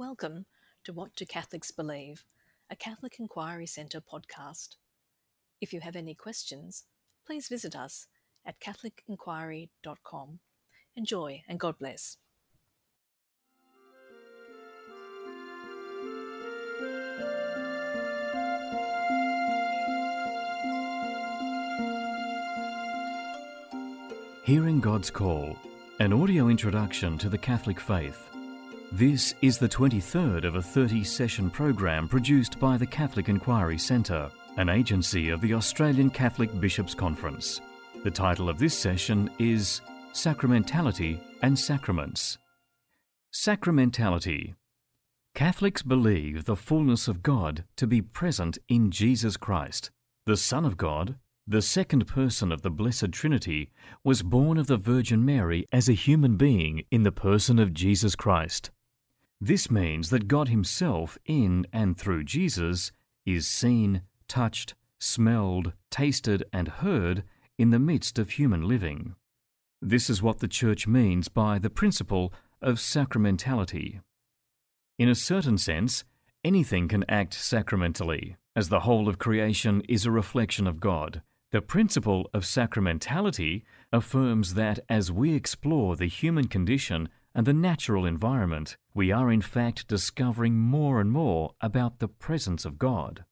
Welcome to What Do Catholics Believe, a Catholic Inquiry Centre podcast. If you have any questions, please visit us at catholicinquiry.com. Enjoy and God bless. Hearing God's Call, an audio introduction to the Catholic faith. This is the 23rd of a 30 session program produced by the Catholic Inquiry Centre, an agency of the Australian Catholic Bishops' Conference. The title of this session is Sacramentality and Sacraments. Sacramentality. Catholics believe the fullness of God to be present in Jesus Christ, the Son of God, the second person of the Blessed Trinity, was born of the Virgin Mary as a human being in the person of Jesus Christ. This means that God Himself, in and through Jesus, is seen, touched, smelled, tasted, and heard in the midst of human living. This is what the Church means by the principle of sacramentality. In a certain sense, anything can act sacramentally, as the whole of creation is a reflection of God. The principle of sacramentality affirms that as we explore the human condition and the natural environment, we are in fact discovering more and more about the presence of God.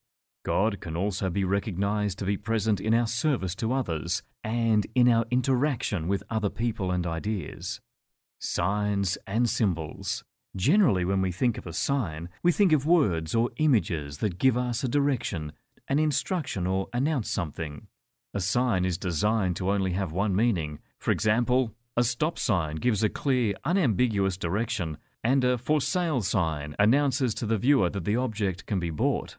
God can also be recognized to be present in our service to others and in our interaction with other people and ideas. Signs and symbols. Generally, when we think of a sign, we think of words or images that give us a direction, an instruction, or announce something. A sign is designed to only have one meaning. For example, a stop sign gives a clear, unambiguous direction, and a for sale sign announces to the viewer that the object can be bought.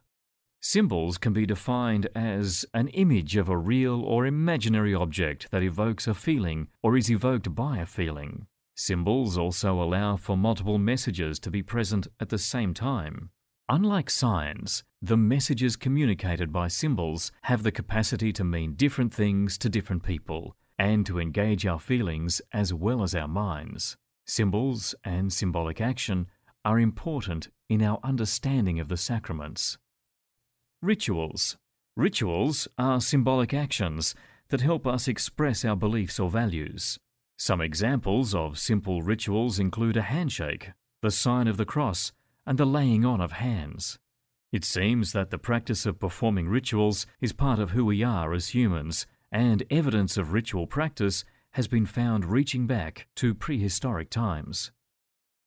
Symbols can be defined as an image of a real or imaginary object that evokes a feeling or is evoked by a feeling. Symbols also allow for multiple messages to be present at the same time. Unlike signs, the messages communicated by symbols have the capacity to mean different things to different people, and to engage our feelings as well as our minds. Symbols and symbolic action are important in our understanding of the sacraments. Rituals. Rituals are symbolic actions that help us express our beliefs or values. Some examples of simple rituals include a handshake, the sign of the cross, and the laying on of hands. It seems that the practice of performing rituals is part of who we are as humans and evidence of ritual practice has been found reaching back to prehistoric times.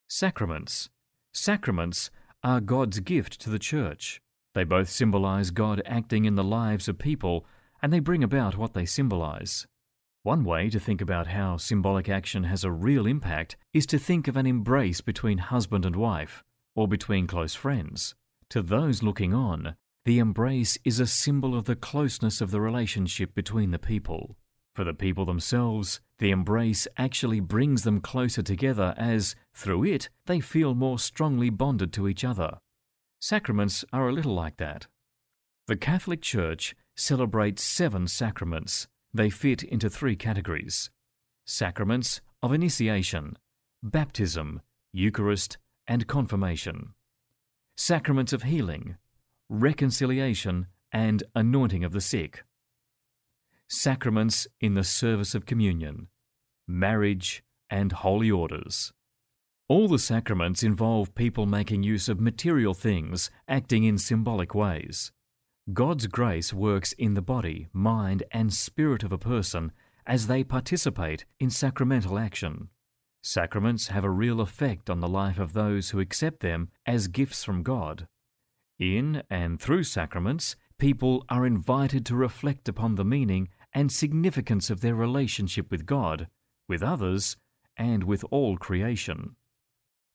Sacraments. Sacraments are God's gift to the Church. They both symbolize God acting in the lives of people, and they bring about what they symbolize. One way to think about how symbolic action has a real impact is to think of an embrace between husband and wife, or between close friends. To those looking on, the embrace is a symbol of the closeness of the relationship between the people. For the people themselves, the embrace actually brings them closer together as, through it, they feel more strongly bonded to each other. Sacraments are a little like that. The Catholic Church celebrates seven sacraments. They fit into three categories sacraments of initiation, baptism, Eucharist, and confirmation, sacraments of healing, reconciliation, and anointing of the sick. Sacraments in the service of communion, marriage, and holy orders. All the sacraments involve people making use of material things, acting in symbolic ways. God's grace works in the body, mind, and spirit of a person as they participate in sacramental action. Sacraments have a real effect on the life of those who accept them as gifts from God. In and through sacraments, people are invited to reflect upon the meaning and significance of their relationship with God, with others, and with all creation.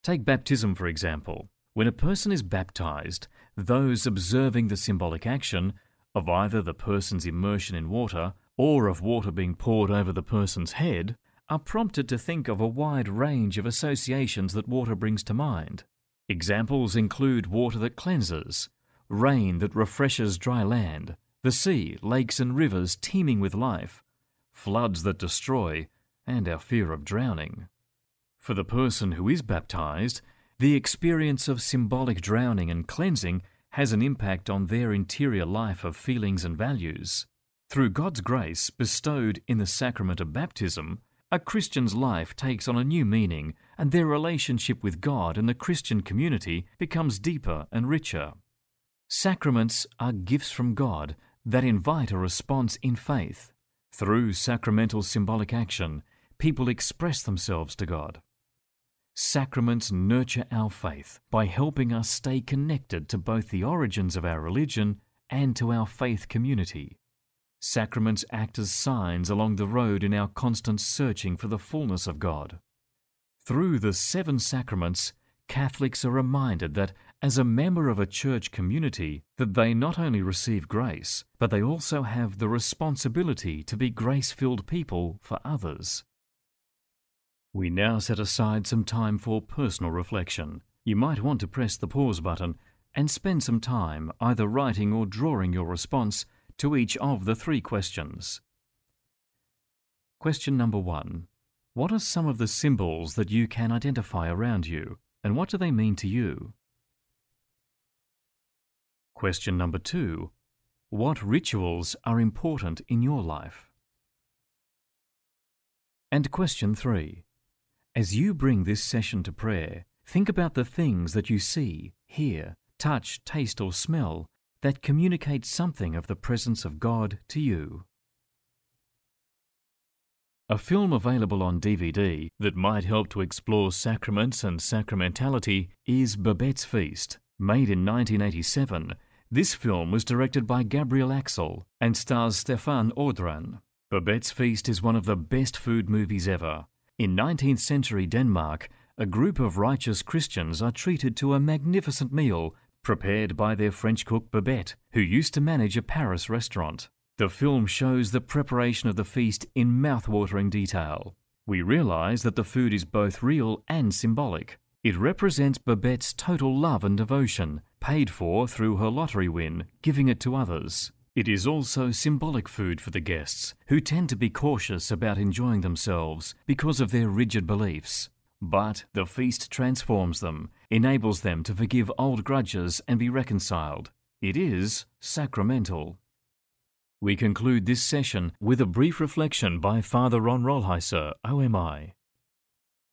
Take baptism, for example. When a person is baptized, those observing the symbolic action of either the person's immersion in water or of water being poured over the person's head are prompted to think of a wide range of associations that water brings to mind. Examples include water that cleanses, rain that refreshes dry land, the sea, lakes, and rivers teeming with life, floods that destroy, and our fear of drowning. For the person who is baptized, the experience of symbolic drowning and cleansing has an impact on their interior life of feelings and values. Through God's grace bestowed in the sacrament of baptism, a Christian's life takes on a new meaning and their relationship with God and the Christian community becomes deeper and richer. Sacraments are gifts from God that invite a response in faith. Through sacramental symbolic action, people express themselves to God. Sacraments nurture our faith by helping us stay connected to both the origins of our religion and to our faith community. Sacraments act as signs along the road in our constant searching for the fullness of God. Through the seven sacraments, Catholics are reminded that as a member of a church community that they not only receive grace, but they also have the responsibility to be grace-filled people for others. We now set aside some time for personal reflection. You might want to press the pause button and spend some time either writing or drawing your response to each of the three questions. Question number one. What are some of the symbols that you can identify around you, and what do they mean to you? Question number two. What rituals are important in your life? And question three. As you bring this session to prayer, think about the things that you see, hear, touch, taste, or smell that communicate something of the presence of God to you. A film available on DVD that might help to explore sacraments and sacramentality is Babette's Feast. Made in 1987, this film was directed by Gabriel Axel and stars Stéphane Audran. Babette's Feast is one of the best food movies ever. In 19th century Denmark, a group of righteous Christians are treated to a magnificent meal prepared by their French cook Babette, who used to manage a Paris restaurant. The film shows the preparation of the feast in mouth-watering detail. We realize that the food is both real and symbolic. It represents Babette's total love and devotion, paid for through her lottery win, giving it to others. It is also symbolic food for the guests, who tend to be cautious about enjoying themselves because of their rigid beliefs. But the feast transforms them, enables them to forgive old grudges and be reconciled. It is sacramental. We conclude this session with a brief reflection by Father Ron Rolheiser, OMI.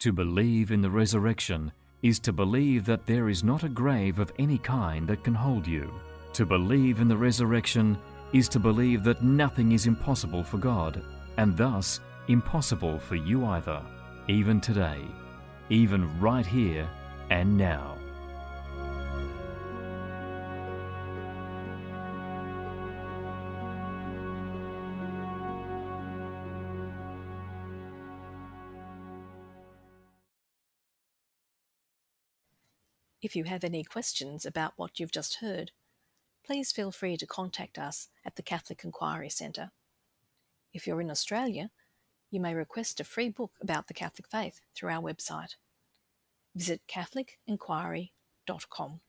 To believe in the resurrection is to believe that there is not a grave of any kind that can hold you. To believe in the resurrection is to believe that nothing is impossible for God, and thus impossible for you either, even today even right here and now. If you have any questions about what you've just heard, please feel free to contact us at the Catholic Inquiry Centre. If you're in Australia, you may request a free book about the Catholic faith through our website. Visit catholicinquiry.com.